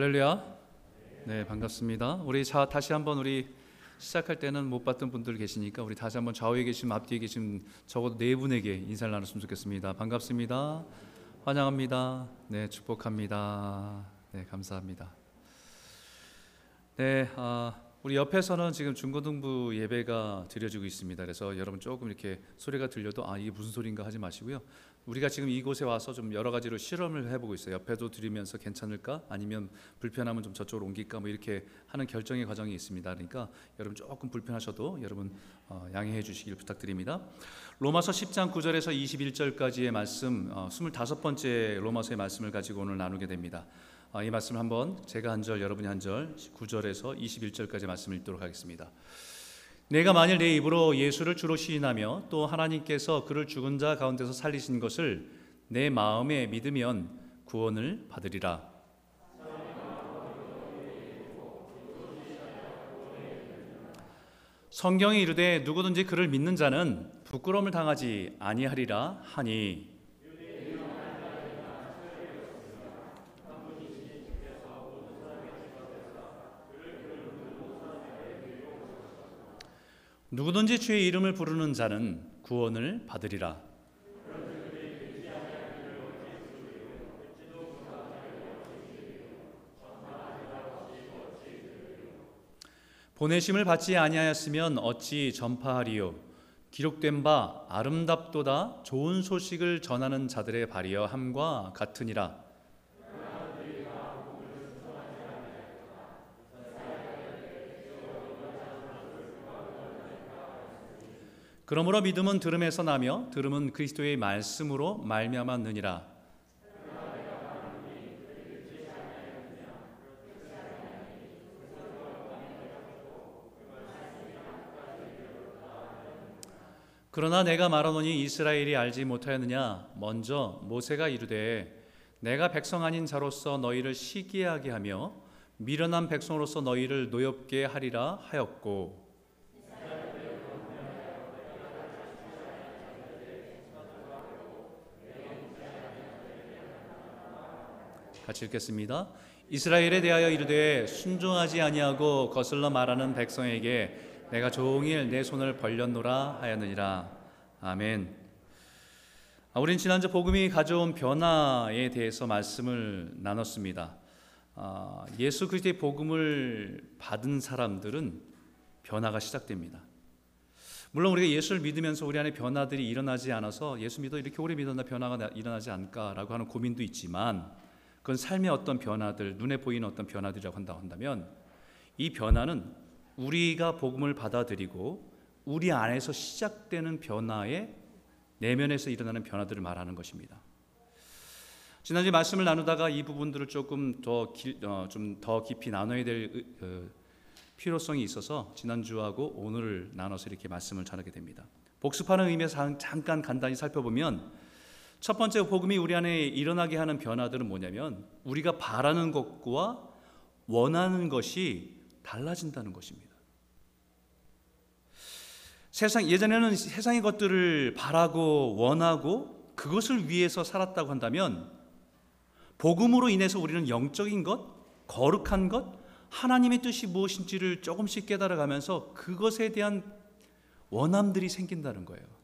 할렐루야. 네, 반갑습니다. 우리 자 다시 한번 우리 시작할 때는 못 봤던 분들 계시니까 우리 다시 한번 좌우에 계신 앞뒤에 계신 적어도 네 분에게 인사를 나눴으면 좋겠습니다. 반갑습니다. 환영합니다. 네, 축복합니다. 네, 감사합니다. 네, 아, 우리 옆에서는 지금 중고등부 예배가 드려지고 있습니다. 그래서 여러분 조금 이렇게 소리가 들려도 아 이게 무슨 소리인가 하지 마시고요. 우리가 지금 이곳에 와서 좀 여러 가지로 실험을 해보고 있어요. 옆에도 드리면서 괜찮을까? 아니면 불편하면 좀 저쪽으로 옮길까? 뭐 이렇게 하는 결정의 과정이 있습니다. 그러니까 여러분 조금 불편하셔도 여러분 어, 양해해 주시길 부탁드립니다. 로마서 10장 9절에서 21절까지의 말씀, 어, 25번째 로마서의 말씀을 가지고 오늘 나누게 됩니다. 어, 이 말씀 한번 제가 한 절, 여러분이 한 절, 9절에서 21절까지 말씀을 읽도록 하겠습니다. 내가 만일 내 입으로 예수를 주로 시인하며 또 하나님께서 그를 죽은 자 가운데서 살리신 것을 내 마음에 믿으면 구원을 받으리라. 성경이 이르되 누구든지 그를 믿는 자는 부끄러움을 당하지 아니하리라 하니 누구든지 주의 이름을 부르는 자는 구원을 받으리라. 보내심을 받지 아니하였으면 어찌 전파하리요 기록된 바 아름답도다 좋은 소식을 전하는 자들의 발이여 함과 같으니라 그러므로 믿음은 들음에서 나며 들음은 그리스도의 말씀으로 말미암았느니라. 그러나 내가 말하노니 이스라엘이 알지 못하였느냐 먼저 모세가 이르되 내가 백성 아닌 자로서 너희를 시기하게 하며 미련한 백성으로서 너희를 노엽게 하리라 하였고 같이 읽겠습니다. 이스라엘에 대하여 이르되 순종하지 아니하고 거슬러 말하는 백성에게 내가 종일 내 손을 벌렸노라 하였느니라. 아멘. 아, 우린 지난주 복음이 가져온 변화에 대해서 말씀을 나눴습니다. 아, 예수 그리스도의 복음을 받은 사람들은 변화가 시작됩니다. 물론 우리가 예수를 믿으면서 우리 안에 변화들이 일어나지 않아서 예수 믿어 이렇게 오래 믿었나 변화가 일어나지 않을까라고 하는 고민도 있지만 그건 삶의 어떤 변화들, 눈에 보이는 어떤 변화들이라고 한다 한다면 이 변화는 우리가 복음을 받아들이고 우리 안에서 시작되는 변화의 내면에서 일어나는 변화들을 말하는 것입니다. 지난주 말씀을 나누다가 이 부분들을 조금 더좀더 어, 깊이 나눠야 될 어, 필요성이 있어서 지난주하고 오늘을 나눠서 이렇게 말씀을 전하게 됩니다. 복습하는 의미에서 잠깐 간단히 살펴보면 첫 번째 복음이 우리 안에 일어나게 하는 변화들은 뭐냐면 우리가 바라는 것과 원하는 것이 달라진다는 것입니다. 세상 예전에는 세상의 것들을 바라고 원하고 그것을 위해서 살았다고 한다면 복음으로 인해서 우리는 영적인 것, 거룩한 것, 하나님의 뜻이 무엇인지를 조금씩 깨달아가면서 그것에 대한 원함들이 생긴다는 거예요.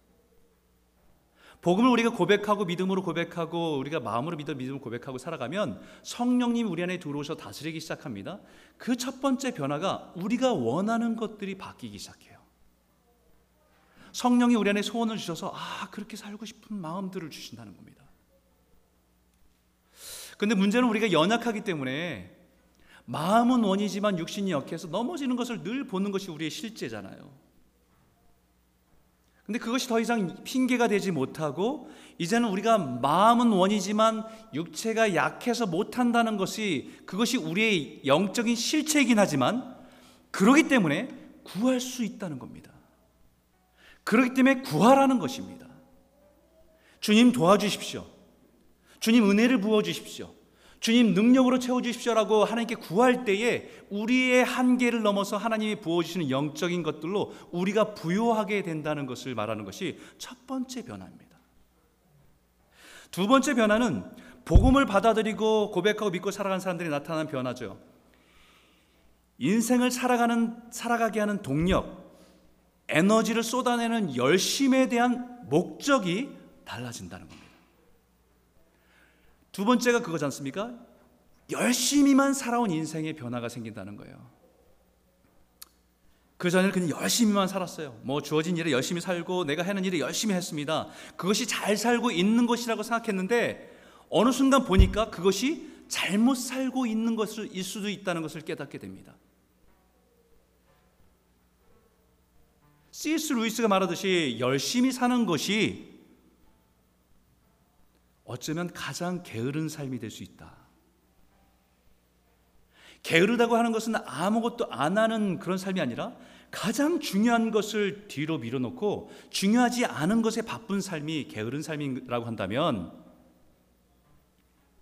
복음을 우리가 고백하고 믿음으로 고백하고 우리가 마음으로 믿어 믿음을 고백하고 살아가면 성령님이 우리 안에 들어오셔 다스리기 시작합니다. 그 첫 번째 변화가 우리가 원하는 것들이 바뀌기 시작해요. 성령이 우리 안에 소원을 주셔서 아 그렇게 살고 싶은 마음들을 주신다는 겁니다. 근데 문제는 우리가 연약하기 때문에 마음은 원이지만 육신이 약해서 넘어지는 것을 늘 보는 것이 우리의 실제잖아요. 근데 그것이 더 이상 핑계가 되지 못하고 이제는 우리가 마음은 원이지만 육체가 약해서 못한다는 것이 그것이 우리의 영적인 실체이긴 하지만 그러기 때문에 구할 수 있다는 겁니다. 그렇기 때문에 구하라는 것입니다. 주님 도와주십시오. 주님 은혜를 부어 주십시오. 주님 능력으로 채워 주십시오라고 하나님께 구할 때에 우리의 한계를 넘어서 하나님이 부어 주시는 영적인 것들로 우리가 부여하게 된다는 것을 말하는 것이 첫 번째 변화입니다. 두 번째 변화는 복음을 받아들이고 고백하고 믿고 살아가는 사람들이 나타나는 변화죠. 인생을 살아가는 살아가게 하는 동력, 에너지를 쏟아내는 열심에 대한 목적이 달라진다는 겁니다. 두 번째가 그거지 않습니까? 열심히만 살아온 인생의 변화가 생긴다는 거예요. 그 전에는 그냥 열심히만 살았어요. 뭐 주어진 일에 열심히 살고 내가 하는 일에 열심히 했습니다. 그것이 잘 살고 있는 것이라고 생각했는데 어느 순간 보니까 그것이 잘못 살고 있는 것일 수도 있다는 것을 깨닫게 됩니다. C.S. 루이스가 말하듯이 열심히 사는 것이 어쩌면 가장 게으른 삶이 될 수 있다. 게으르다고 하는 것은 아무것도 안 하는 그런 삶이 아니라 가장 중요한 것을 뒤로 밀어놓고 중요하지 않은 것에 바쁜 삶이 게으른 삶이라고 한다면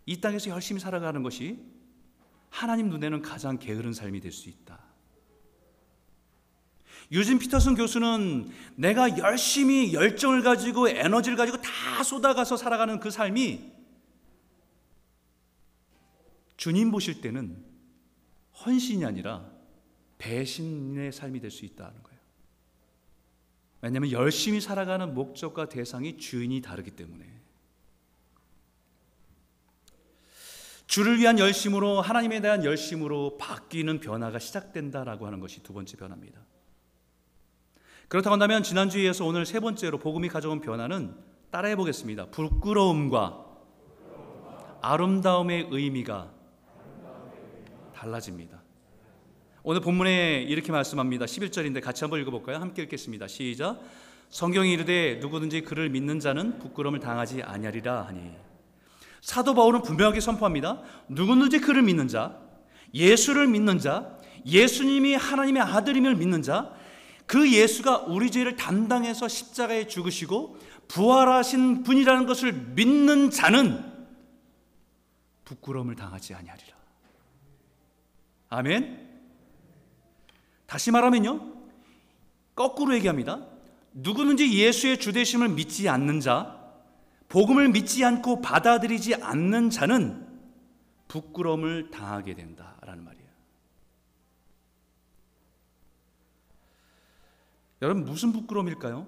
이 땅에서 열심히 살아가는 것이 하나님 눈에는 가장 게으른 삶이 될 수 있다. 유진 피터슨 교수는 내가 열심히 열정을 가지고 에너지를 가지고 다 쏟아가서 살아가는 그 삶이 주님 보실 때는 헌신이 아니라 배신의 삶이 될 수 있다는 거예요. 왜냐하면 열심히 살아가는 목적과 대상이 주인이 다르기 때문에 주를 위한 열심으로 하나님에 대한 열심으로 바뀌는 변화가 시작된다라고 하는 것이 두 번째 변화입니다. 그렇다고 한다면 지난주에 이어서 오늘 세 번째로 복음이 가져온 변화는 따라해 보겠습니다. 부끄러움과 아름다움의 의미가 달라집니다. 오늘 본문에 이렇게 말씀합니다. 11절인데 같이 한번 읽어볼까요? 함께 읽겠습니다. 시작. 성경이 이르되 누구든지 그를 믿는 자는 부끄러움을 당하지 아니하리라 하니 사도 바울은 분명하게 선포합니다. 누구든지 그를 믿는 자, 예수를 믿는 자, 예수님이 하나님의 아들임을 믿는 자, 그 예수가 우리 죄를 담당해서 십자가에 죽으시고 부활하신 분이라는 것을 믿는 자는 부끄러움을 당하지 아니하리라. 아멘. 다시 말하면요. 거꾸로 얘기합니다. 누구든지 예수의 주되심을 믿지 않는 자, 복음을 믿지 않고 받아들이지 않는 자는 부끄러움을 당하게 된다라는 말이에요. 여러분 무슨 부끄러움일까요?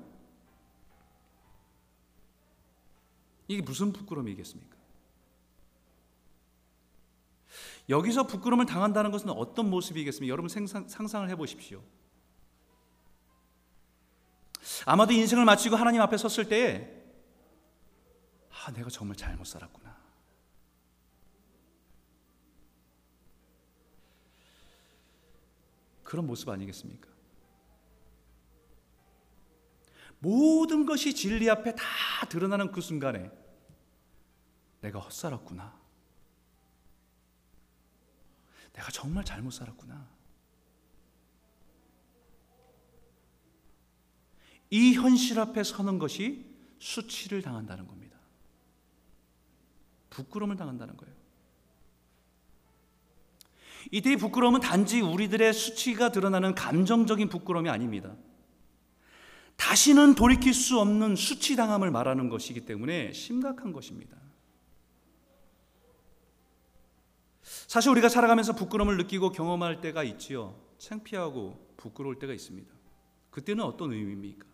이게 무슨 부끄러움이겠습니까? 여기서 부끄러움을 당한다는 것은 어떤 모습이겠습니까? 여러분 생상, 상상을 해보십시오. 아마도 인생을 마치고 하나님 앞에 섰을 때에 아, 내가 정말 잘못 살았구나. 그런 모습 아니겠습니까? 모든 것이 진리 앞에 다 드러나는 그 순간에 내가 헛살았구나. 내가 정말 잘못 살았구나. 이 현실 앞에 서는 것이 수치를 당한다는 겁니다. 부끄러움을 당한다는 거예요. 이때의 부끄러움은 단지 우리들의 수치가 드러나는 감정적인 부끄러움이 아닙니다. 다시는 돌이킬 수 없는 수치당함을 말하는 것이기 때문에 심각한 것입니다. 사실 우리가 살아가면서 부끄러움을 느끼고 경험할 때가 있지요. 창피하고 부끄러울 때가 있습니다. 그때는 어떤 의미입니까?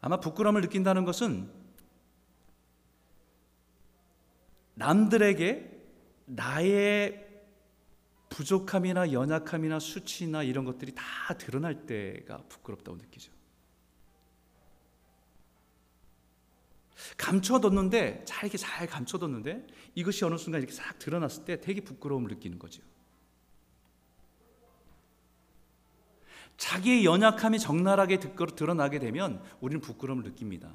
아마 부끄러움을 느낀다는 것은 남들에게 나의 부족함이나 연약함이나 수치나 이런 것들이 다 드러날 때가 부끄럽다고 느끼죠. 감춰뒀는데 잘 이렇게 잘 감춰뒀는데 이것이 어느 순간 이렇게 싹 드러났을 때 되게 부끄러움을 느끼는 거죠. 자기의 연약함이 적나라하게 드러나게 되면 우리는 부끄러움을 느낍니다.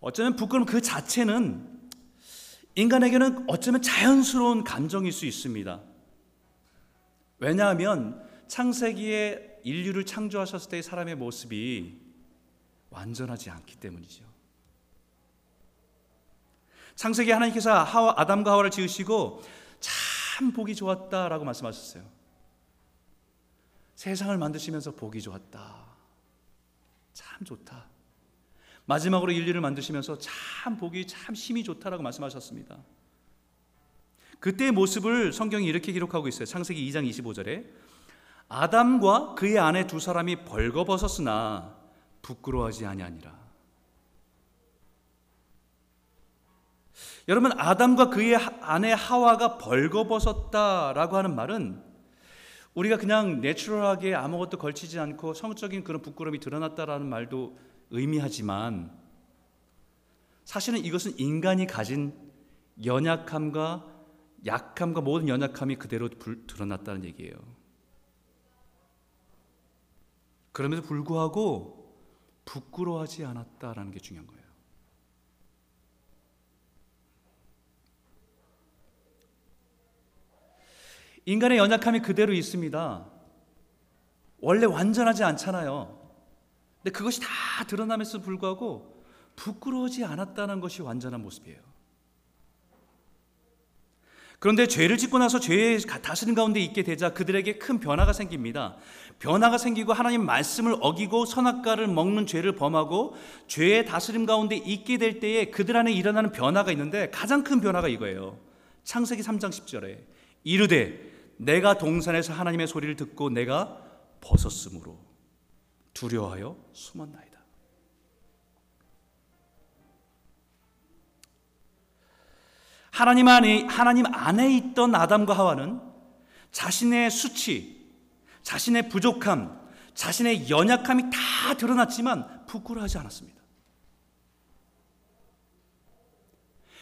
어쩌면 부끄러움 그 자체는 인간에게는 어쩌면 자연스러운 감정일 수 있습니다. 왜냐하면 창세기에 인류를 창조하셨을 때의 사람의 모습이 완전하지 않기 때문이죠. 창세기 하나님께서 하와, 아담과 하와를 지으시고 참 보기 좋았다라고 말씀하셨어요. 세상을 만드시면서 보기 좋았다. 참 좋다. 마지막으로 인류를 만드시면서 참 보기 참 힘이 좋다라고 말씀하셨습니다. 그때의 모습을 성경이 이렇게 기록하고 있어요. 창세기 2장 25절에 아담과 그의 아내 두 사람이 벌거벗었으나 부끄러워하지 아니하니라. 여러분 아담과 그의 아내 하와가 벌거벗었다라고 하는 말은 우리가 그냥 내추럴하게 아무것도 걸치지 않고 성적인 그런 부끄러움이 드러났다라는 말도 의미하지만 사실은 이것은 인간이 가진 연약함과 약함과 모든 연약함이 그대로 드러났다는 얘기예요. 그럼에도 불구하고 부끄러워하지 않았다라는 게 중요한 거예요. 인간의 연약함이 그대로 있습니다. 원래 완전하지 않잖아요. 근데 그것이 다 드러남에도 불구하고 부끄러워지 않았다는 것이 완전한 모습이에요. 그런데 죄를 짓고 나서 죄의 다스림 가운데 있게 되자 그들에게 큰 변화가 생깁니다. 변화가 생기고 하나님 말씀을 어기고 선악과를 먹는 죄를 범하고 죄의 다스림 가운데 있게 될 때에 그들 안에 일어나는 변화가 있는데 가장 큰 변화가 이거예요. 창세기 3장 10절에 이르되 내가 동산에서 하나님의 소리를 듣고 내가 벗었으므로 두려워하여 숨었나이다. 하나님 안에 하나님 안에 있던 아담과 하와는 자신의 수치, 자신의 부족함, 자신의 연약함이 다 드러났지만 부끄러워하지 않았습니다.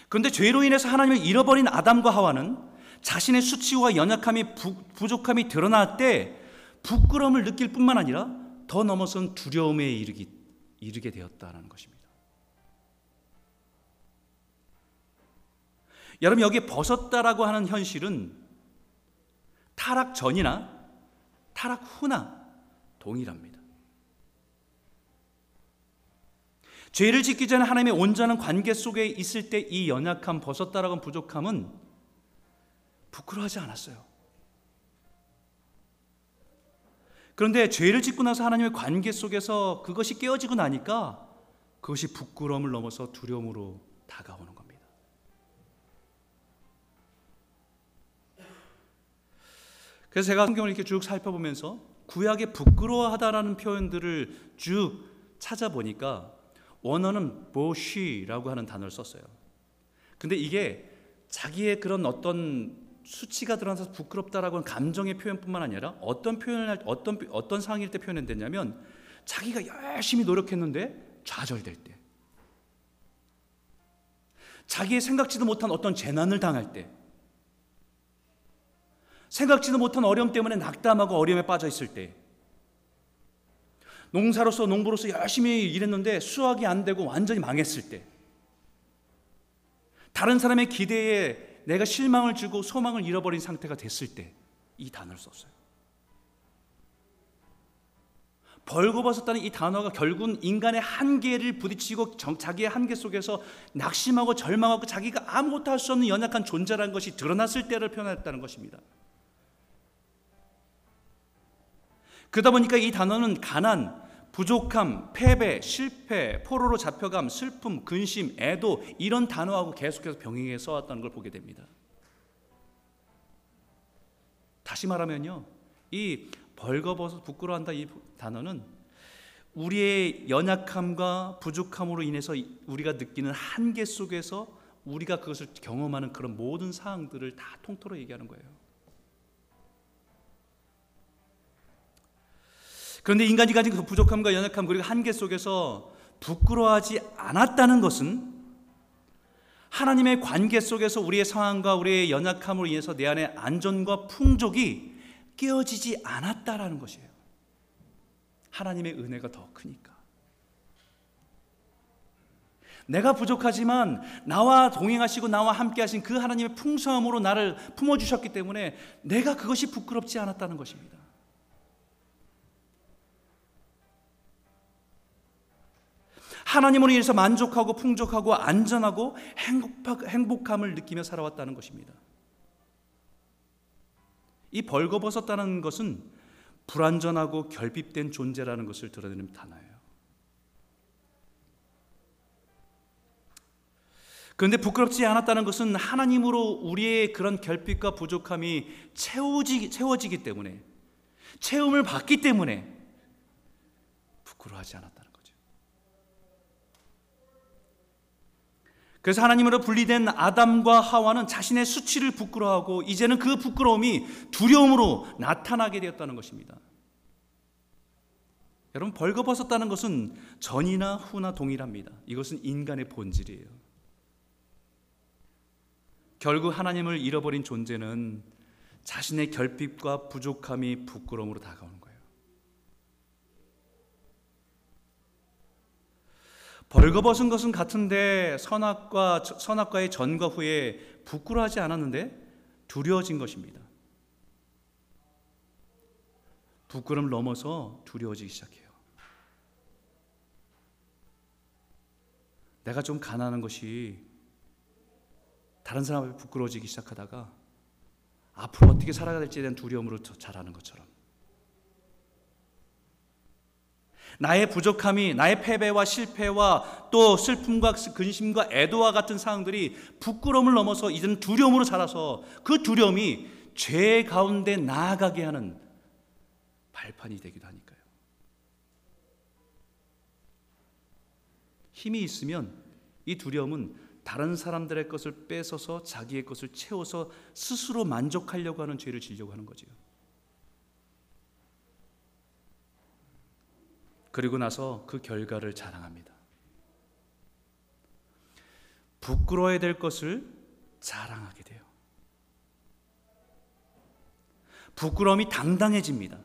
그런데 죄로 인해서 하나님을 잃어버린 아담과 하와는 자신의 수치와 연약함이 부, 부족함이 드러날 때 부끄러움을 느낄 뿐만 아니라 더 넘어선 두려움에 이르기, 이르게 되었다는 것입니다. 여러분 여기 벗었다라고 하는 현실은 타락 전이나 타락 후나 동일합니다. 죄를 짓기 전에 하나님의 온전한 관계 속에 있을 때 이 연약함, 벗었다라고 부족함은 부끄러워하지 않았어요. 그런데 죄를 짓고 나서 하나님의 관계 속에서 그것이 깨어지고 나니까 그것이 부끄러움을 넘어서 두려움으로 다가오는 겁니다. 그래서 제가 성경을 이렇게 쭉 살펴보면서 구약의 부끄러워하다라는 표현들을 쭉 찾아보니까 원어는 보쉬라고 하는 단어를 썼어요. 근데 이게 자기의 그런 어떤 수치가 드러나서 부끄럽다라고 하는 감정의 표현뿐만 아니라 어떤 표현을 할 어떤 어떤 상황일 때 표현됐냐면 자기가 열심히 노력했는데 좌절될 때. 자기의 생각지도 못한 어떤 재난을 당할 때. 생각지도 못한 어려움 때문에 낙담하고 어려움에 빠져 있을 때. 농사로서 농부로서 열심히 일했는데 수확이 안 되고 완전히 망했을 때. 다른 사람의 기대에 내가 실망을 주고 소망을 잃어버린 상태가 됐을 때 이 단어를 썼어요. 벌거벗었다는 이 단어가 결국은 인간의 한계를 부딪히고 자기의 한계 속에서 낙심하고 절망하고 자기가 아무것도 할 수 없는 연약한 존재라는 것이 드러났을 때를 표현했다는 것입니다. 그러다 보니까 이 단어는 가난, 부족함, 패배, 실패, 포로로 잡혀감, 슬픔, 근심, 애도 이런 단어하고 계속해서 병행해 써왔다는 걸 보게 됩니다. 다시 말하면요. 이 벌거벗어 부끄러워한다 이 단어는 우리의 연약함과 부족함으로 인해서 우리가 느끼는 한계 속에서 우리가 그것을 경험하는 그런 모든 사항들을 다 통틀어 얘기하는 거예요. 그런데 인간이 가진 그 부족함과 연약함 그리고 한계 속에서 부끄러워하지 않았다는 것은 하나님의 관계 속에서 우리의 상황과 우리의 연약함으로 인해서 내 안에 안전과 풍족이 깨어지지 않았다라는 것이에요. 하나님의 은혜가 더 크니까. 내가 부족하지만 나와 동행하시고 나와 함께 하신 그 하나님의 풍성함으로 나를 품어주셨기 때문에 내가 그것이 부끄럽지 않았다는 것입니다. 하나님으로 인해서 만족하고 풍족하고 안전하고 행복함을 느끼며 살아왔다는 것입니다. 이 벌거벗었다는 것은 불완전하고 결핍된 존재라는 것을 드러내는 단어예요. 그런데 부끄럽지 않았다는 것은 하나님으로 우리의 그런 결핍과 부족함이 채워지, 채워지기 때문에 채움을 받기 때문에 부끄러워하지 않았다 그래서 하나님으로 분리된 아담과 하와는 자신의 수치를 부끄러워하고 이제는 그 부끄러움이 두려움으로 나타나게 되었다는 것입니다. 여러분 벌거벗었다는 것은 전이나 후나 동일합니다. 이것은 인간의 본질이에요. 결국 하나님을 잃어버린 존재는 자신의 결핍과 부족함이 부끄러움으로 다가오는 거예요. 벌거벗은 것은 같은데 선악과 선악과의 전과 후에 부끄러워하지 않았는데 두려워진 것입니다. 부끄럼 넘어서 두려워지기 시작해요. 내가 좀 가난한 것이 다른 사람 앞에 부끄러워지기 시작하다가 앞으로 어떻게 살아야 될지에 대한 두려움으로 자라는 것처럼 나의 부족함이 나의 패배와 실패와 또 슬픔과 근심과 애도와 같은 상황들이 부끄러움을 넘어서 이제는 두려움으로 자라서 그 두려움이 죄 가운데 나아가게 하는 발판이 되기도 하니까요. 힘이 있으면 이 두려움은 다른 사람들의 것을 뺏어서 자기의 것을 채워서 스스로 만족하려고 하는 죄를 지려고 하는 거지요. 그리고 나서 그 결과를 자랑합니다. 부끄러워야 될 것을 자랑하게 돼요. 부끄러움이 당당해집니다.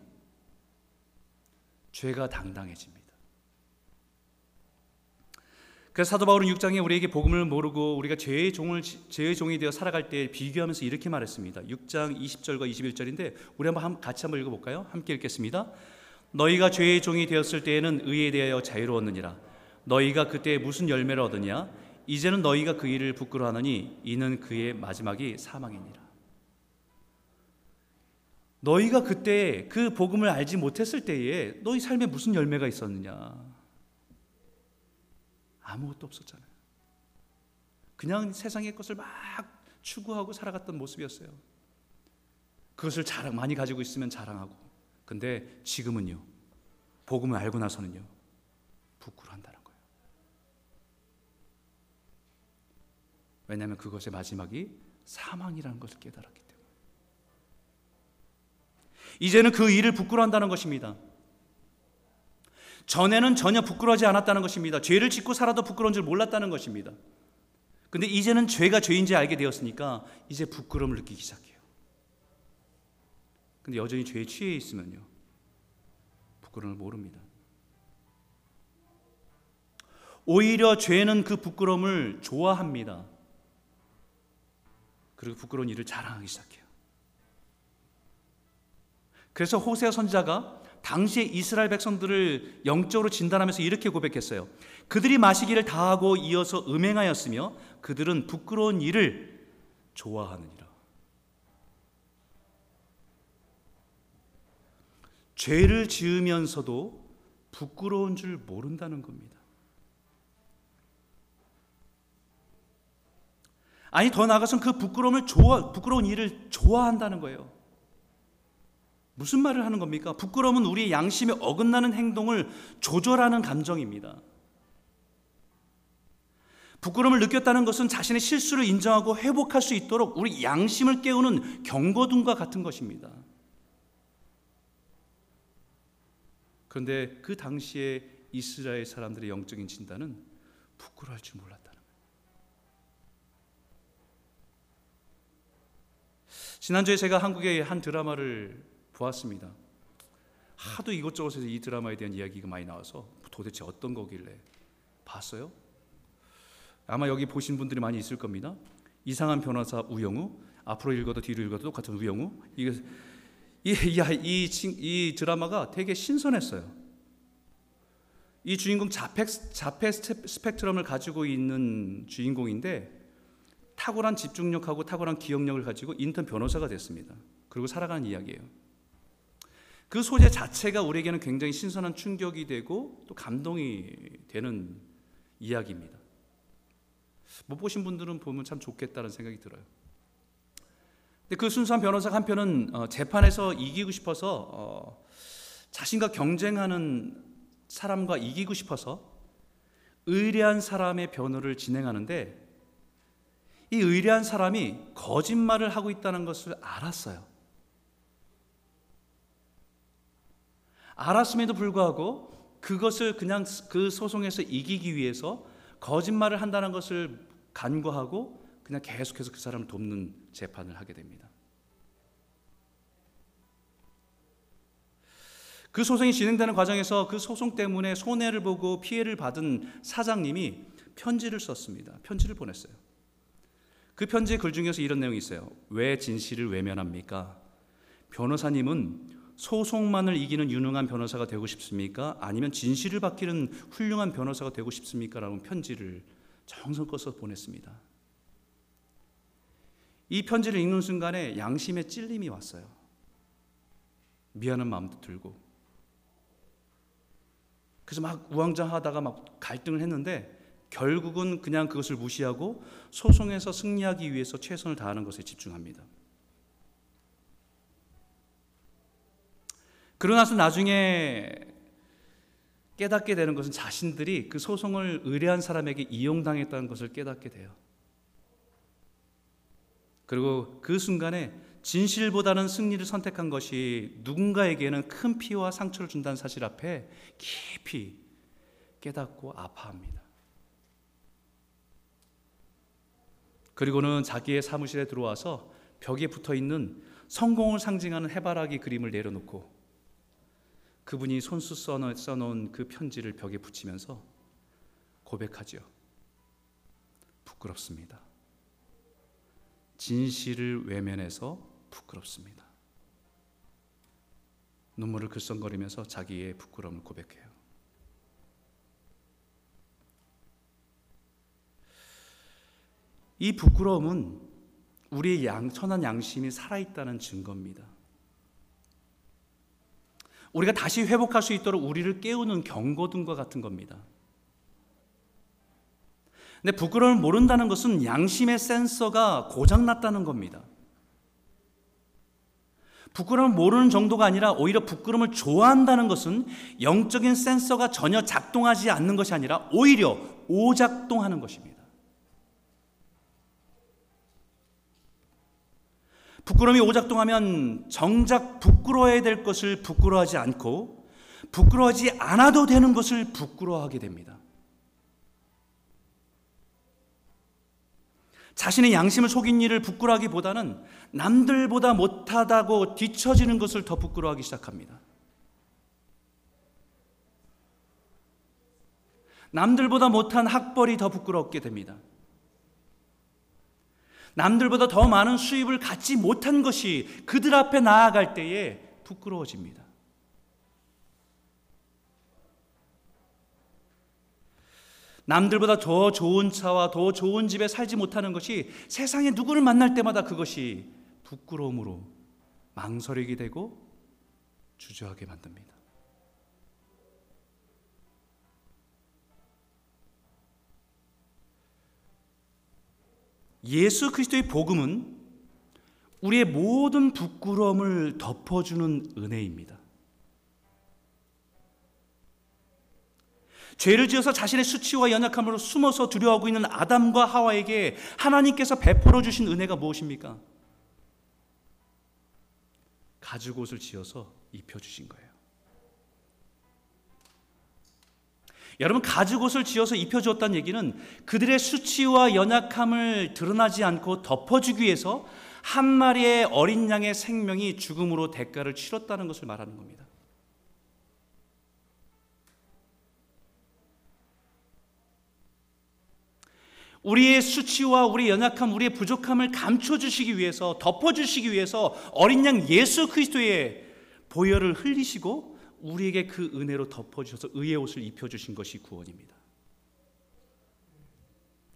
죄가 당당해집니다. 그래서 사도 바울은 6장에 우리에게 복음을 모르고 우리가 죄의 종을 죄의 종이 되어 살아갈 때 비교하면서 이렇게 말했습니다. 6장 20절과 21절인데 우리 한번 같이 한번 읽어 볼까요? 함께 읽겠습니다. 너희가 죄의 종이 되었을 때에는 의에 대하여 자유로웠느니라. 너희가 그때 무슨 열매를 얻으냐? 이제는 너희가 그 일을 부끄러워하느니 이는 그의 마지막이 사망이니라. 너희가 그때 그 복음을 알지 못했을 때에 너희 삶에 무슨 열매가 있었느냐? 아무것도 없었잖아요. 그냥 세상의 것을 막 추구하고 살아갔던 모습이었어요. 그것을 자랑 많이 가지고 있으면 자랑하고 근데 지금은요. 복음을 알고 나서는요. 부끄러워한다는 거예요. 왜냐하면 그것의 마지막이 사망이라는 것을 깨달았기 때문에. 이제는 그 일을 부끄러워한다는 것입니다. 전에는 전혀 부끄러워하지 않았다는 것입니다. 죄를 짓고 살아도 부끄러운 줄 몰랐다는 것입니다. 근데 이제는 죄가 죄인지 알게 되었으니까 이제 부끄러움을 느끼기 시작해요. 근데 여전히 죄에 취해 있으면요. 부끄러움을 모릅니다. 오히려 죄는 그 부끄러움을 좋아합니다. 그리고 부끄러운 일을 자랑하기 시작해요. 그래서 호세 선자가 당시에 이스라엘 백성들을 영적으로 진단하면서 이렇게 고백했어요. 그들이 마시기를 다하고 이어서 음행하였으며 그들은 부끄러운 일을 좋아하느니라. 죄를 지으면서도 부끄러운 줄 모른다는 겁니다. 아니 더 나아가서는 그 부끄러움을 좋아 부끄러운 일을 좋아한다는 거예요. 무슨 말을 하는 겁니까? 부끄러움은 우리의 양심에 어긋나는 행동을 조절하는 감정입니다. 부끄러움을 느꼈다는 것은 자신의 실수를 인정하고 회복할 수 있도록 우리 양심을 깨우는 경고등과 같은 것입니다. 그런데 그 당시에 이스라엘 사람들의 영적인 진단은 부끄러워할 줄 몰랐다는 거예요. 지난주에 제가 한국의 한 드라마를 보았습니다. 하도 이것저것에서 이 드라마에 대한 이야기가 많이 나와서 도대체 어떤 거길래 봤어요? 아마 여기 보신 분들이 많이 있을 겁니다. 이상한 변호사 우영우 앞으로 읽어도 뒤로 읽어도 똑같은 우영우 이게 이, 이, 이, 이 드라마가 되게 신선했어요. 이 주인공 자폐, 자폐 스펙트럼을 가지고 있는 주인공인데 탁월한 집중력하고 탁월한 기억력을 가지고 인턴 변호사가 됐습니다. 그리고 살아가는 이야기예요. 그 소재 자체가 우리에게는 굉장히 신선한 충격이 되고 또 감동이 되는 이야기입니다. 못 보신 분들은 보면 참 좋겠다는 생각이 들어요. 근데 그 순수한 변호사 한편은 어, 재판에서 이기고 싶어서 어, 자신과 경쟁하는 사람과 이기고 싶어서 의뢰한 사람의 변호를 진행하는데 이 의뢰한 사람이 거짓말을 하고 있다는 것을 알았어요. 알았음에도 불구하고 그것을 그냥 그 소송에서 이기기 위해서 거짓말을 한다는 것을 간과하고 그냥 계속해서 그 사람을 돕는 재판을 하게 됩니다. 그 소송이 진행되는 과정에서 그 소송 때문에 손해를 보고 피해를 받은 사장님이 편지를 썼습니다. 편지를 보냈어요. 그 편지의 글 중에서 이런 내용이 있어요. 왜 진실을 외면합니까? 변호사님은 소송만을 이기는 유능한 변호사가 되고 싶습니까? 아니면 진실을 밝히는 훌륭한 변호사가 되고 싶습니까? 라는 편지를 정성껏 써 보냈습니다. 이 편지를 읽는 순간에 양심의 찔림이 왔어요. 미안한 마음도 들고. 그래서 막 우왕좌하다가 막 갈등을 했는데 결국은 그냥 그것을 무시하고 소송에서 승리하기 위해서 최선을 다하는 것에 집중합니다. 그러나서 나중에 깨닫게 되는 것은 자신들이 그 소송을 의뢰한 사람에게 이용당했다는 것을 깨닫게 돼요. 그리고 그 순간에 진실보다는 승리를 선택한 것이 누군가에게는 큰 피와 상처를 준다는 사실 앞에 깊이 깨닫고 아파합니다. 그리고는 자기의 사무실에 들어와서 벽에 붙어 있는 성공을 상징하는 해바라기 그림을 내려놓고 그분이 손수 써놓은 그 편지를 벽에 붙이면서 고백하죠. 부끄럽습니다. 진실을 외면해서 부끄럽습니다. 눈물을 글썽거리면서 자기의 부끄러움을 고백해요. 이 부끄러움은 우리의 양, 천한 양심이 살아있다는 증거입니다. 우리가 다시 회복할 수 있도록 우리를 깨우는 경고등과 같은 겁니다. 근데 부끄러움을 모른다는 것은 양심의 센서가 고장났다는 겁니다. 부끄러움을 모르는 정도가 아니라 오히려 부끄러움을 좋아한다는 것은 영적인 센서가 전혀 작동하지 않는 것이 아니라 오히려 오작동하는 것입니다. 부끄러움이 오작동하면 정작 부끄러워야 될 것을 부끄러워하지 않고 부끄러워하지 않아도 되는 것을 부끄러워하게 됩니다. 자신의 양심을 속인 일을 부끄러워하기보다는 남들보다 못하다고 뒤처지는 것을 더 부끄러워하기 시작합니다. 남들보다 못한 학벌이 더 부끄럽게 됩니다. 남들보다 더 많은 수입을 갖지 못한 것이 그들 앞에 나아갈 때에 부끄러워집니다. 남들보다 더 좋은 차와 더 좋은 집에 살지 못하는 것이 세상에 누구를 만날 때마다 그것이 부끄러움으로 망설이게 되고 주저하게 만듭니다. 예수 그리스도의 복음은 우리의 모든 부끄러움을 덮어주는 은혜입니다. 죄를 지어서 자신의 수치와 연약함으로 숨어서 두려워하고 있는 아담과 하와에게 하나님께서 베풀어 주신 은혜가 무엇입니까? 가죽 옷을 지어서 입혀 주신 거예요. 여러분 가죽 옷을 지어서 입혀 주었다는 얘기는 그들의 수치와 연약함을 드러나지 않고 덮어 주기 위해서 한 마리의 어린 양의 생명이 죽음으로 대가를 치렀다는 것을 말하는 겁니다. 우리의 수치와 우리 연약함, 우리의 부족함을 감춰주시기 위해서, 덮어주시기 위해서 어린 양 예수 그리스도의 보혈을 흘리시고 우리에게 그 은혜로 덮어주셔서 의의 옷을 입혀주신 것이 구원입니다.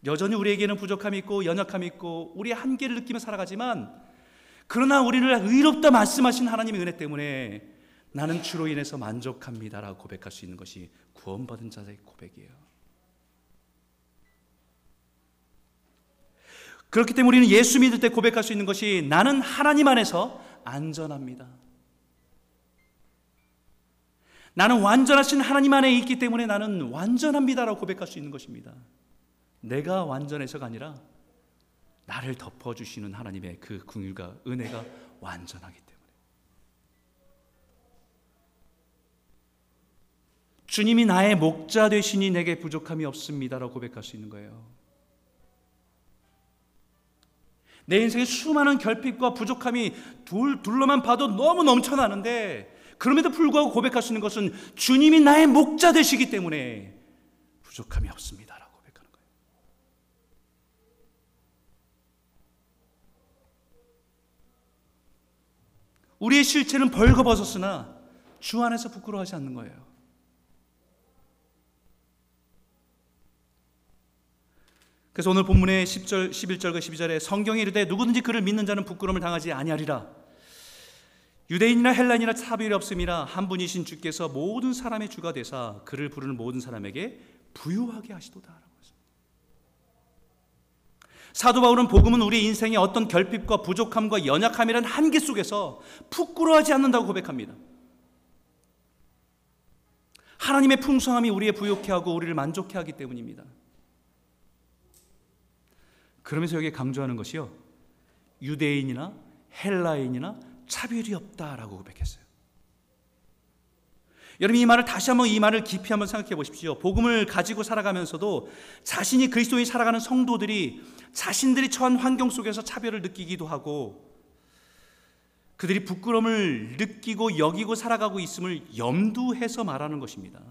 여전히 우리에게는 부족함이 있고 연약함이 있고 우리의 한계를 느끼며 살아가지만 그러나 우리를 의롭다 말씀하신 하나님의 은혜 때문에 나는 주로 인해서 만족합니다라고 고백할 수 있는 것이 구원받은 자의 고백이에요. 그렇기 때문에 우리는 예수 믿을 때 고백할 수 있는 것이 나는 하나님 안에서 안전합니다. 나는 완전하신 하나님 안에 있기 때문에 나는 완전합니다라고 고백할 수 있는 것입니다. 내가 완전해서가 아니라 나를 덮어주시는 하나님의 그 궁율과 은혜가 완전하기 때문에. 주님이 나의 목자 되시니 내게 부족함이 없습니다라고 고백할 수 있는 거예요. 내 인생에 수많은 결핍과 부족함이 둘, 둘러만 봐도 너무 넘쳐나는데 그럼에도 불구하고 고백할 수 있는 것은 주님이 나의 목자 되시기 때문에 부족함이 없습니다 라고 고백하는 거예요. 우리의 실체는 벌거벗었으나 주 안에서 부끄러워하지 않는 거예요. 그래서 오늘 본문의 10절, 11절과 12절에 성경에 이르되 누구든지 그를 믿는 자는 부끄러움을 당하지 아니하리라. 유대인이나 헬라인이나 차별이 없음이라 한 분이신 주께서 모든 사람의 주가 되사 그를 부르는 모든 사람에게 부유하게 하시도다. 사도 바울은 복음은 우리 인생의 어떤 결핍과 부족함과 연약함이란 한계 속에서 부끄러워하지 않는다고 고백합니다. 하나님의 풍성함이 우리의 부욕해 하고 우리를 만족해 하기 때문입니다. 그러면서 여기 강조하는 것이요. 유대인이나 헬라인이나 차별이 없다라고 고백했어요. 여러분 이 말을 다시 한번 이 말을 깊이 한번 생각해 보십시오. 복음을 가지고 살아가면서도 자신이 그리스도인 살아가는 성도들이 자신들이 처한 환경 속에서 차별을 느끼기도 하고 그들이 부끄러움을 느끼고 여기고 살아가고 있음을 염두해서 말하는 것입니다.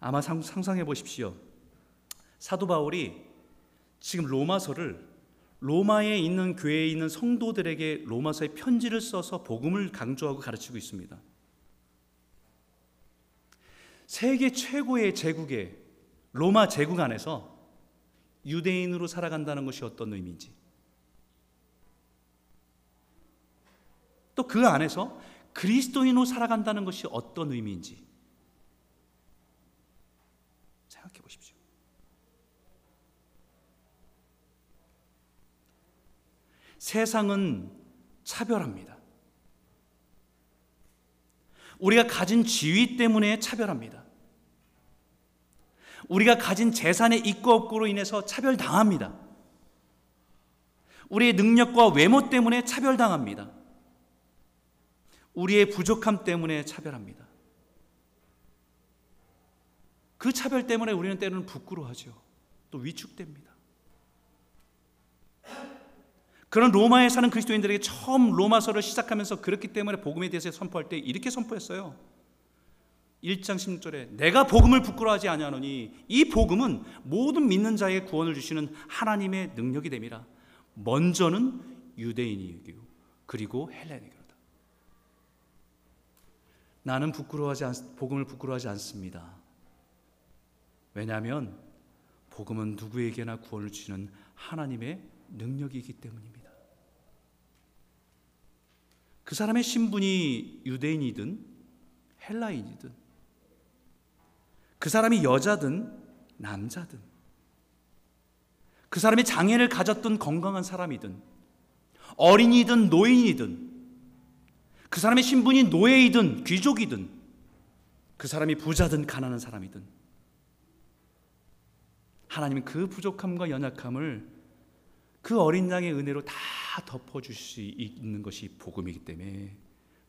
아마 상상해 보십시오. 사도 바울이 지금 로마서를 로마에 있는 교회에 있는 성도들에게 로마서의 편지를 써서 복음을 강조하고 가르치고 있습니다. 세계 최고의 제국의 로마 제국 안에서 유대인으로 살아간다는 것이 어떤 의미인지 또 그 안에서 그리스도인으로 살아간다는 것이 어떤 의미인지 생각해 보십시오. 세상은 차별합니다. 우리가 가진 지위 때문에 차별합니다. 우리가 가진 재산의 있고 없고로 인해서 차별당합니다. 우리의 능력과 외모 때문에 차별당합니다. 우리의 부족함 때문에 차별합니다. 그 차별 때문에 우리는 때로는 부끄러워하죠. 또 위축됩니다. 그런 로마에 사는 그리스도인들에게 처음 로마서를 시작하면서 그렇기 때문에 복음에 대해서 선포할 때 이렇게 선포했어요. 1장 16절에 내가 복음을 부끄러워하지 아니하노니 이 복음은 모든 믿는 자에게 구원을 주시는 하나님의 능력이 됨이라. 먼저는 유대인이고 그리고 헬레니게로다. 나는 부끄러워하지 않, 복음을 부끄러워하지 않습니다. 왜냐하면 복음은 누구에게나 구원을 주시는 하나님의 능력이기 때문입니다. 그 사람의 신분이 유대인이든 헬라인이든 그 사람이 여자든 남자든 그 사람이 장애를 가졌던 건강한 사람이든 어린이든 노인이든 그 사람의 신분이 노예이든 귀족이든 그 사람이 부자든 가난한 사람이든 하나님은 그 부족함과 연약함을 그 어린 양의 은혜로 다 덮어 줄 수 있는 것이 복음이기 때문에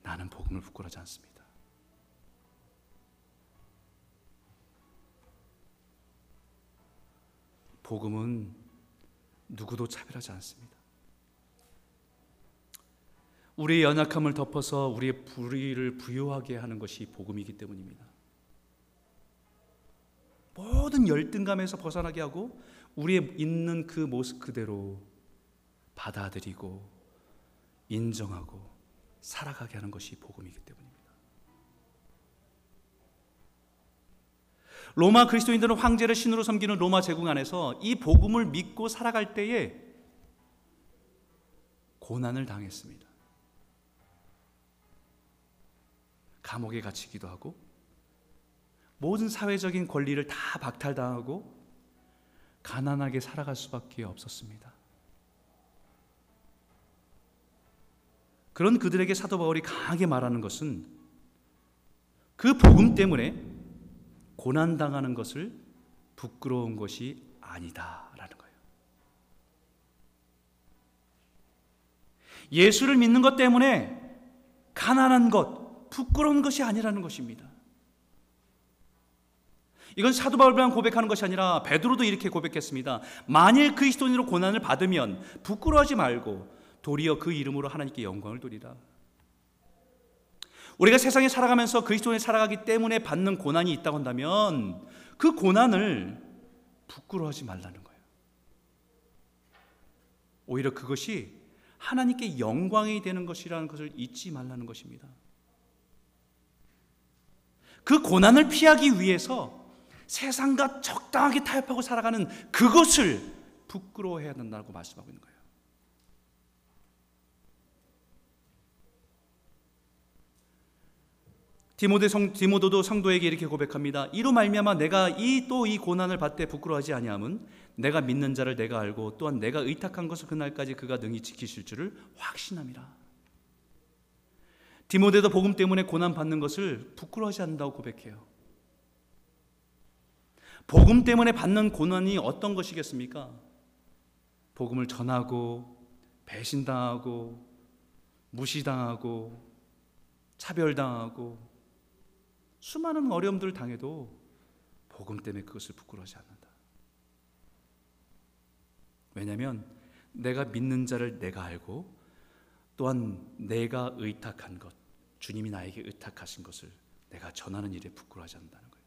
나는 복음을 부끄러워하지 않습니다. 복음은 누구도 차별하지 않습니다. 우리의 연약함을 덮어서 우리의 불의를 부여하게 하는 것이 복음이기 때문입니다. 모든 열등감에서 벗어나게 하고 우리의 있는 그 모습 그대로 받아들이고 인정하고 살아가게 하는 것이 복음이기 때문입니다. 로마 그리스도인들은 황제를 신으로 섬기는 로마 제국 안에서 이 복음을 믿고 살아갈 때에 고난을 당했습니다. 감옥에 갇히기도 하고 모든 사회적인 권리를 다 박탈당하고 가난하게 살아갈 수밖에 없었습니다. 그런 그들에게 사도 바울이 강하게 말하는 것은 그 복음 때문에 고난 당하는 것을 부끄러운 것이 아니다라는 거예요. 예수를 믿는 것 때문에 가난한 것, 부끄러운 것이 아니라는 것입니다. 이건 사도 바울만 고백하는 것이 아니라 베드로도 이렇게 고백했습니다. 만일 그리스도인으로 고난을 받으면 부끄러워하지 말고 도리어 그 이름으로 하나님께 영광을 돌리라. 우리가 세상에 살아가면서 그리스도인에 살아가기 때문에 받는 고난이 있다고 한다면 그 고난을 부끄러워하지 말라는 거예요. 오히려 그것이 하나님께 영광이 되는 것이라는 것을 잊지 말라는 것입니다. 그 고난을 피하기 위해서 세상과 적당하게 타협하고 살아가는 그것을 부끄러워해야 된다고 말씀하고 있는 거예요. 디모데 성, 디모도도 성도에게 이렇게 고백합니다. 이로 말미암아 내가 이 또 이 고난을 받되 부끄러워하지 아니함은 내가 믿는 자를 내가 알고 또한 내가 의탁한 것을 그날까지 그가 능히 지키실 줄을 확신함이라. 디모데도 복음 때문에 고난 받는 것을 부끄러워하지 않는다고 고백해요. 복음 때문에 받는 고난이 어떤 것이겠습니까? 복음을 전하고 배신당하고 무시당하고 차별당하고 수많은 어려움들을 당해도 복음 때문에 그것을 부끄러워하지 않는다. 왜냐하면 내가 믿는 자를 내가 알고 또한 내가 의탁한 것, 주님이 나에게 의탁하신 것을 내가 전하는 일에 부끄러워하지 않는다는 거예요.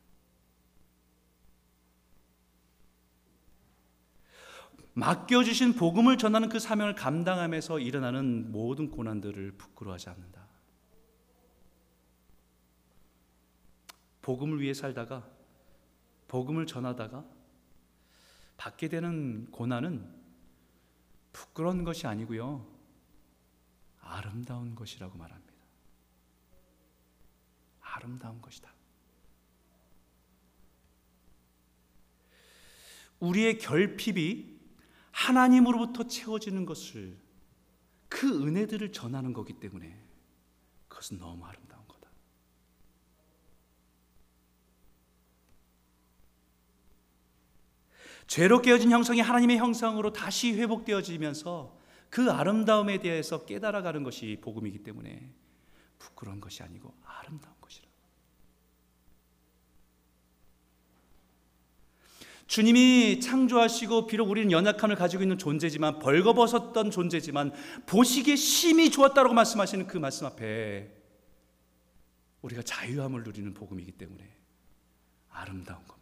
맡겨주신 복음을 전하는 그 사명을 감당하면서 일어나는 모든 고난들을 부끄러워하지 않는다. 복음을 위해 살다가 복음을 전하다가 받게 되는 고난은 부끄러운 것이 아니고요. 아름다운 것이라고 말합니다. 아름다운 것이다. 우리의 결핍이 하나님으로부터 채워지는 것을 그 은혜들을 전하는 거기 때문에 그것은 너무 아름다 죄로 깨어진 형성이 하나님의 형상으로 다시 회복되어지면서 그 아름다움에 대해서 깨달아가는 것이 복음이기 때문에 부끄러운 것이 아니고 아름다운 것이라. 주님이 창조하시고 비록 우리는 연약함을 가지고 있는 존재지만 벌거벗었던 존재지만 보시기에 심히 좋았다고 말씀하시는 그 말씀 앞에 우리가 자유함을 누리는 복음이기 때문에 아름다운 것.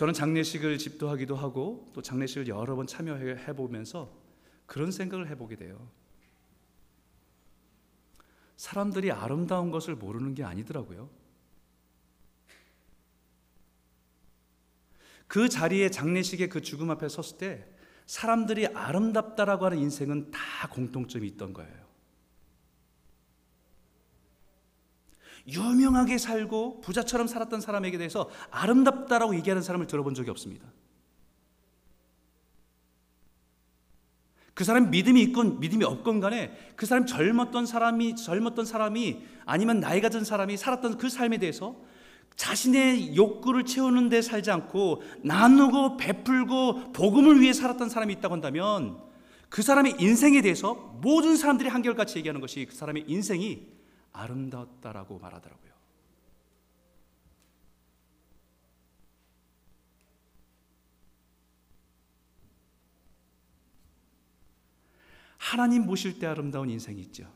저는 장례식을 집도하기도 하고 또 장례식을 여러 번 참여해 보면서 그런 생각을 해보게 돼요. 사람들이 아름다운 것을 모르는 게 아니더라고요. 그 자리에 장례식의 그 죽음 앞에 섰을 때 사람들이 아름답다라고 하는 인생은 다 공통점이 있던 거예요. 유명하게 살고 부자처럼 살았던 사람에게 대해서 아름답다라고 얘기하는 사람을 들어본 적이 없습니다. 그 사람 믿음이 있건 믿음이 없건 간에 그 사람 젊었던 사람이 젊었던 사람이 아니면 나이가 든 사람이 살았던 그 삶에 대해서 자신의 욕구를 채우는 데 살지 않고 나누고 베풀고 복음을 위해 살았던 사람이 있다고 한다면 그 사람의 인생에 대해서 모든 사람들이 한결같이 얘기하는 것이 그 사람의 인생이 아름다웠다라고 말하더라고요. 하나님 보실 때 아름다운 인생이 있죠.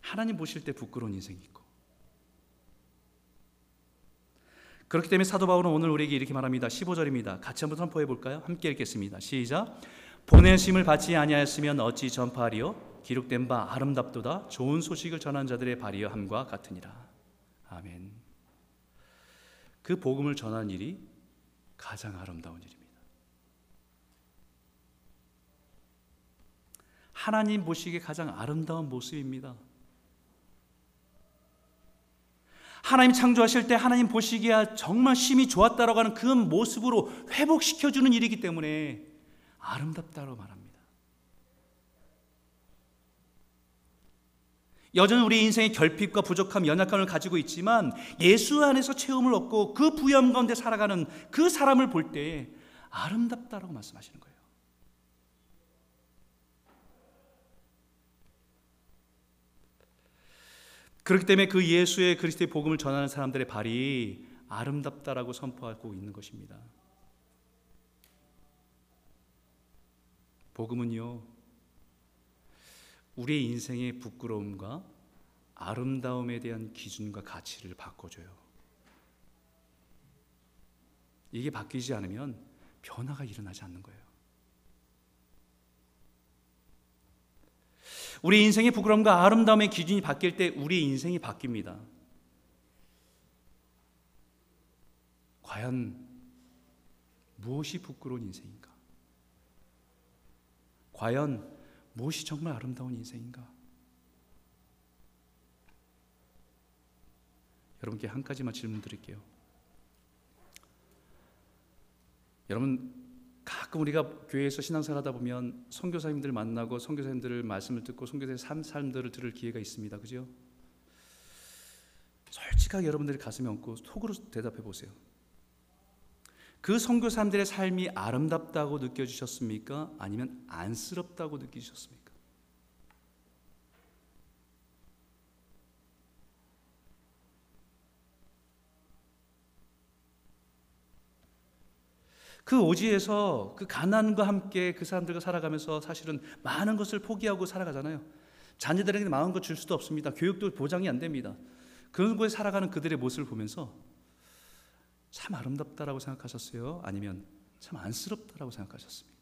하나님 보실 때 부끄러운 인생이 있고. 그렇기 때문에 사도 바울은 오늘 우리에게 이렇게 말합니다. 15절입니다. 같이 한번 선포해 볼까요? 함께 읽겠습니다. 시작. 보내심을 받지 아니하였으면 어찌 전파하리요? 기록된 바 아름답도다 좋은 소식을 전한 자들의 발이여 함과 같으니라. 아멘. 그 복음을 전하는 일이 가장 아름다운 일입니다. 하나님 보시기에 가장 아름다운 모습입니다. 하나님 창조하실 때 하나님 보시기에 정말 심히 좋았다라고 하는 그 모습으로 회복시켜주는 일이기 때문에 아름답다고 말합니다. 여전히 우리 인생의 결핍과 부족함, 연약함을 가지고 있지만 예수 안에서 체험을 얻고 그 부여함 가운데 살아가는 그 사람을 볼 때 아름답다라고 말씀하시는 거예요. 그렇기 때문에 그 예수의 그리스도의 복음을 전하는 사람들의 발이 아름답다라고 선포하고 있는 것입니다. 복음은요, 우리의 인생의 부끄러움과 아름다움에 대한 기준과 가치를 바꿔줘요. 이게 바뀌지 않으면 변화가 일어나지 않는 거예요. 우리 인생의 부끄러움과 아름다움의 기준이 바뀔 때 우리 인생이 바뀝니다. 과연 무엇이 부끄러운 인생인가? 과연 무엇이 정말 아름다운 인생인가? 여러분께 한 가지만 질문 드릴게요. 여러분 가끔 우리가 교회에서 신앙생활 하다 보면 선교사님들 만나고 선교사님들을 말씀을 듣고 선교사의 삶 삶들을 들을 기회가 있습니다. 그죠? 솔직하게 여러분들이 가슴에 얹고 속으로 대답해 보세요. 그 선교사님들의 삶이 아름답다고 느껴지셨습니까? 아니면 안쓰럽다고 느끼셨습니까? 그 오지에서 그 가난과 함께 그 사람들과 살아가면서 사실은 많은 것을 포기하고 살아가잖아요. 자녀들에게 마음껏 줄 수도 없습니다. 교육도 보장이 안 됩니다. 그런 곳에 살아가는 그들의 모습을 보면서 참 아름답다라고 생각하셨어요? 아니면 참 안쓰럽다라고 생각하셨습니까?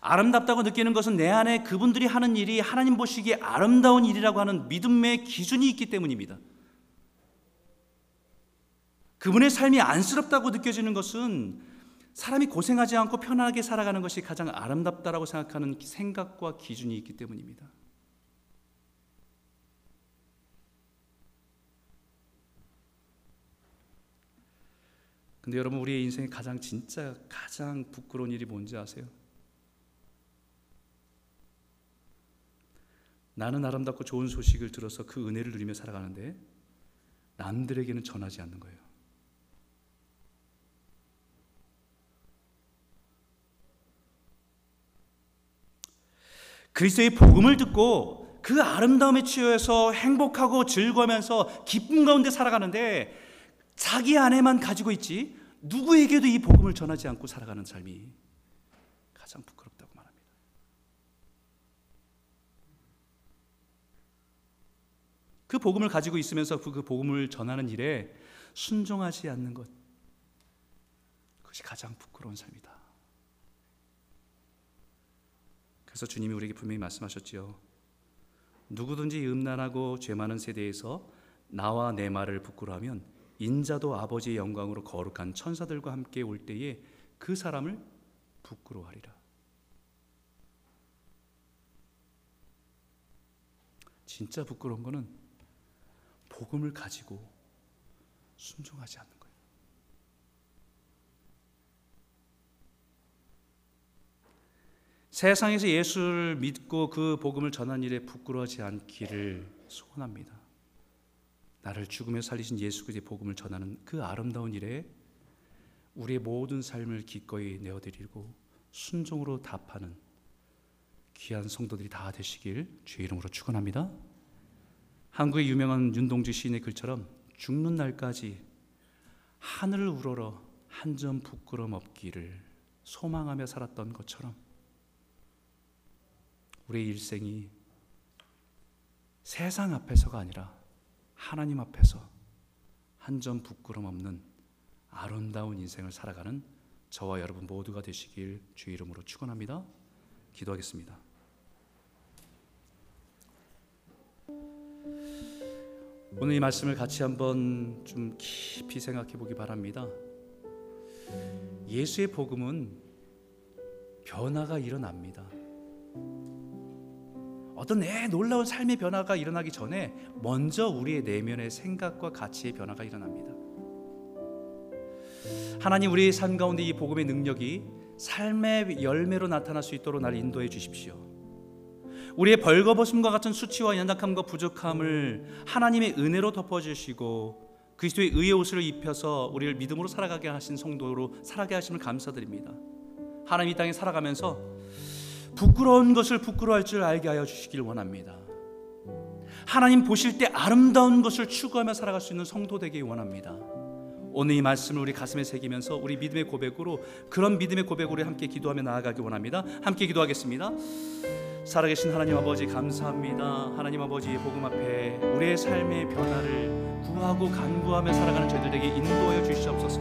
아름답다고 느끼는 것은 내 안에 그분들이 하는 일이 하나님 보시기에 아름다운 일이라고 하는 믿음의 기준이 있기 때문입니다. 그분의 삶이 안쓰럽다고 느껴지는 것은 사람이 고생하지 않고 편하게 살아가는 것이 가장 아름답다라고 생각하는 생각과 기준이 있기 때문입니다. 근데 여러분 우리의 인생에 가장 진짜 가장 부끄러운 일이 뭔지 아세요? 나는 아름답고 좋은 소식을 들어서 그 은혜를 누리며 살아가는데 남들에게는 전하지 않는 거예요. 그리스도의 복음을 듣고 그 아름다움에 취해서 행복하고 즐거우면서 기쁨 가운데 살아가는데 자기 안에만 가지고 있지 누구에게도 이 복음을 전하지 않고 살아가는 삶이 가장 부끄럽다고 말합니다. 그 복음을 가지고 있으면서 그 복음을 전하는 일에 순종하지 않는 것 그것이 가장 부끄러운 삶이다. 그래서 주님이 우리에게 분명히 말씀하셨지요. 누구든지 음란하고 죄 많은 세대에서 나와 내 말을 부끄러하면 인자도 아버지의 영광으로 거룩한 천사들과 함께 올 때에 그 사람을 부끄러워하리라. 진짜 부끄러운 거는 복음을 가지고 순종하지 않는 거예요. 세상에서 예수를 믿고 그 복음을 전한 일에 부끄러워하지 않기를 소원합니다. 나를 죽음에 살리신 예수 그리스도의 복음을 전하는 그 아름다운 일에 우리의 모든 삶을 기꺼이 내어드리고 순종으로 답하는 귀한 성도들이 다 되시길 주의 이름으로 축원합니다. 한국의 유명한 윤동주 시인의 글처럼 죽는 날까지 하늘을 우러러 한 점 부끄럼 없기를 소망하며 살았던 것처럼 우리의 일생이 세상 앞에서가 아니라 하나님 앞에서 한 점 부끄럼 없는 아름다운 인생을 살아가는 저와 여러분 모두가 되시길 주 이름으로 축원합니다. 기도하겠습니다. 오늘 이 말씀을 같이 한번 좀 깊이 생각해 보기 바랍니다. 예수의 복음은 변화가 일어납니다. 어떤 내 놀라운 삶의 변화가 일어나기 전에 먼저 우리의 내면의 생각과 가치의 변화가 일어납니다. 하나님 우리의 삶 가운데 이 복음의 능력이 삶의 열매로 나타날 수 있도록 날 인도해 주십시오. 우리의 벌거벗음과 같은 수치와 연약함과 부족함을 하나님의 은혜로 덮어주시고 그리스도의 의의 옷을 입혀서 우리를 믿음으로 살아가게 하신 성도로 살아게 하심을 감사드립니다. 하나님 이 땅에 살아가면서 부끄러운 것을 부끄러워할 줄 알게 하여 주시길 원합니다. 하나님 보실 때 아름다운 것을 추구하며 살아갈 수 있는 성도 되기 원합니다. 오늘 이 말씀을 우리 가슴에 새기면서 우리 믿음의 고백으로 그런 믿음의 고백으로 함께 기도하며 나아가기 원합니다. 함께 기도하겠습니다. 살아계신 하나님 아버지 감사합니다. 하나님 아버지 복음 앞에 우리의 삶의 변화를 구하고 간구하며 살아가는 저희들 에게 인도하여 주시옵소서.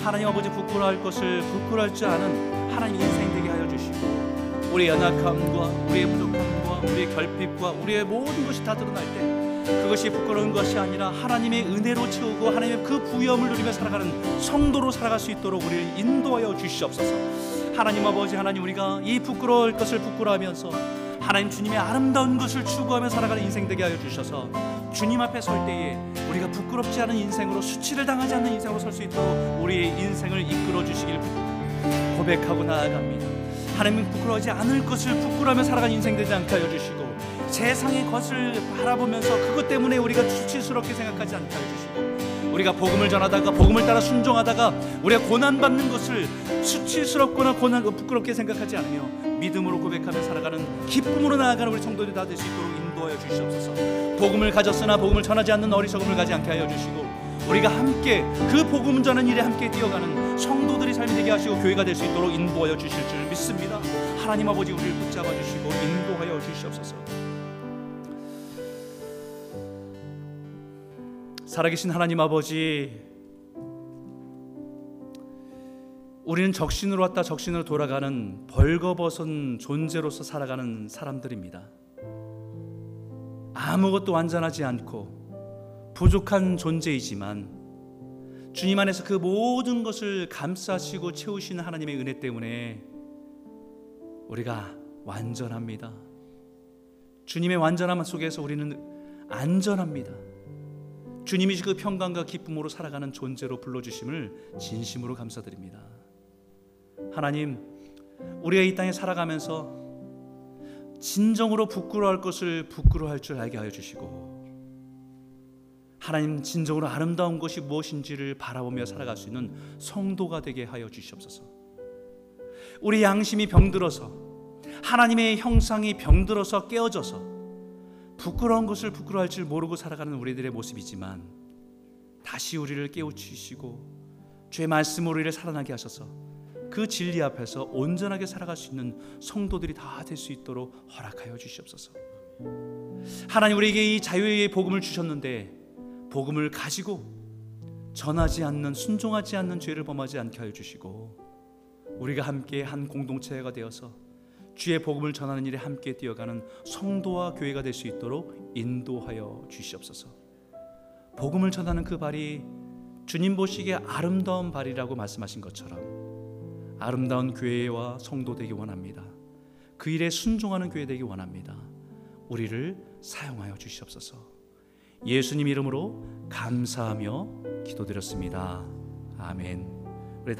하나님 아버지 부끄러워할 것을 부끄러워할 줄 아는 하나님 인생 되게 하여 주시고 우리의 연약함과 우리의 부족함과 우리의 결핍과 우리의 모든 것이 다 드러날 때 그것이 부끄러운 것이 아니라 하나님의 은혜로 채우고 하나님의 그 부여함을 누리며 살아가는 성도로 살아갈 수 있도록 우리를 인도하여 주시옵소서. 하나님 아버지 하나님 우리가 이 부끄러울 것을 부끄러워하면서 하나님 주님의 아름다운 것을 추구하며 살아가는 인생 되게 하여 주셔서 주님 앞에 설 때에 우리가 부끄럽지 않은 인생으로 수치를 당하지 않는 인생으로 설 수 있도록 우리의 인생을 이끌어 주시길 고백하고 나아갑니다. 하나님 부끄러워하지 않을 것을 부끄러워하며 살아가는 인생 되지 않게 하여 주시고 세상의 것을 바라보면서 그것 때문에 우리가 수치스럽게 생각하지 않게 해주시고 우리가 복음을 전하다가 복음을 따라 순종하다가 우리가 고난 받는 것을 수치스럽거나 고난 부끄럽게 생각하지 않으며 믿음으로 고백하며 살아가는 기쁨으로 나아가는 우리 성도들이 다 될 수 있도록 인도하여 주시옵소서. 복음을 가졌으나 복음을 전하지 않는 어리석음을 가지 않게 하여 주시고 우리가 함께 그 복음 전하는 일에 함께 뛰어가는 성도들이 삶이 되게 하시고 교회가 될 수 있도록 인도하여 주실 줄 믿습니다. 하나님 아버지 우리를 붙잡아 주시고 인도하여 주시옵소서. 살아계신 하나님 아버지 우리는 적신으로 왔다 적신으로 돌아가는 벌거벗은 존재로서 살아가는 사람들입니다. 아무것도 완전하지 않고 부족한 존재이지만 주님 안에서 그 모든 것을 감싸시고 채우시는 하나님의 은혜 때문에 우리가 완전합니다. 주님의 완전함 속에서 우리는 안전합니다. 주님이 그 평강과 기쁨으로 살아가는 존재로 불러주심을 진심으로 감사드립니다. 하나님, 우리가 이 땅에 살아가면서 진정으로 부끄러워할 것을 부끄러워할 줄 알게 하여 주시고 하나님 진정으로 아름다운 것이 무엇인지를 바라보며 살아갈 수 있는 성도가 되게 하여 주시옵소서. 우리 양심이 병들어서 하나님의 형상이 병들어서 깨어져서 부끄러운 것을 부끄러워할 줄 모르고 살아가는 우리들의 모습이지만 다시 우리를 깨우치시고 주의 말씀으로 우리를 살아나게 하셔서 그 진리 앞에서 온전하게 살아갈 수 있는 성도들이 다 될 수 있도록 허락하여 주시옵소서. 하나님 우리에게 이 자유의 복음을 주셨는데 복음을 가지고 전하지 않는 순종하지 않는 죄를 범하지 않게 하여 주시고 우리가 함께 한 공동체가 되어서 주의 복음을 전하는 일에 함께 뛰어가는 성도와 교회가 될 수 있도록 인도하여 주시옵소서. 복음을 전하는 그 발이 주님 보시기에 아름다운 발이라고 말씀하신 것처럼 아름다운 교회와 성도 되기 원합니다. 그 일에 순종하는 교회 되기 원합니다. 우리를 사용하여 주시옵소서. 예수님 이름으로 감사하며 기도드렸습니다. 아멘.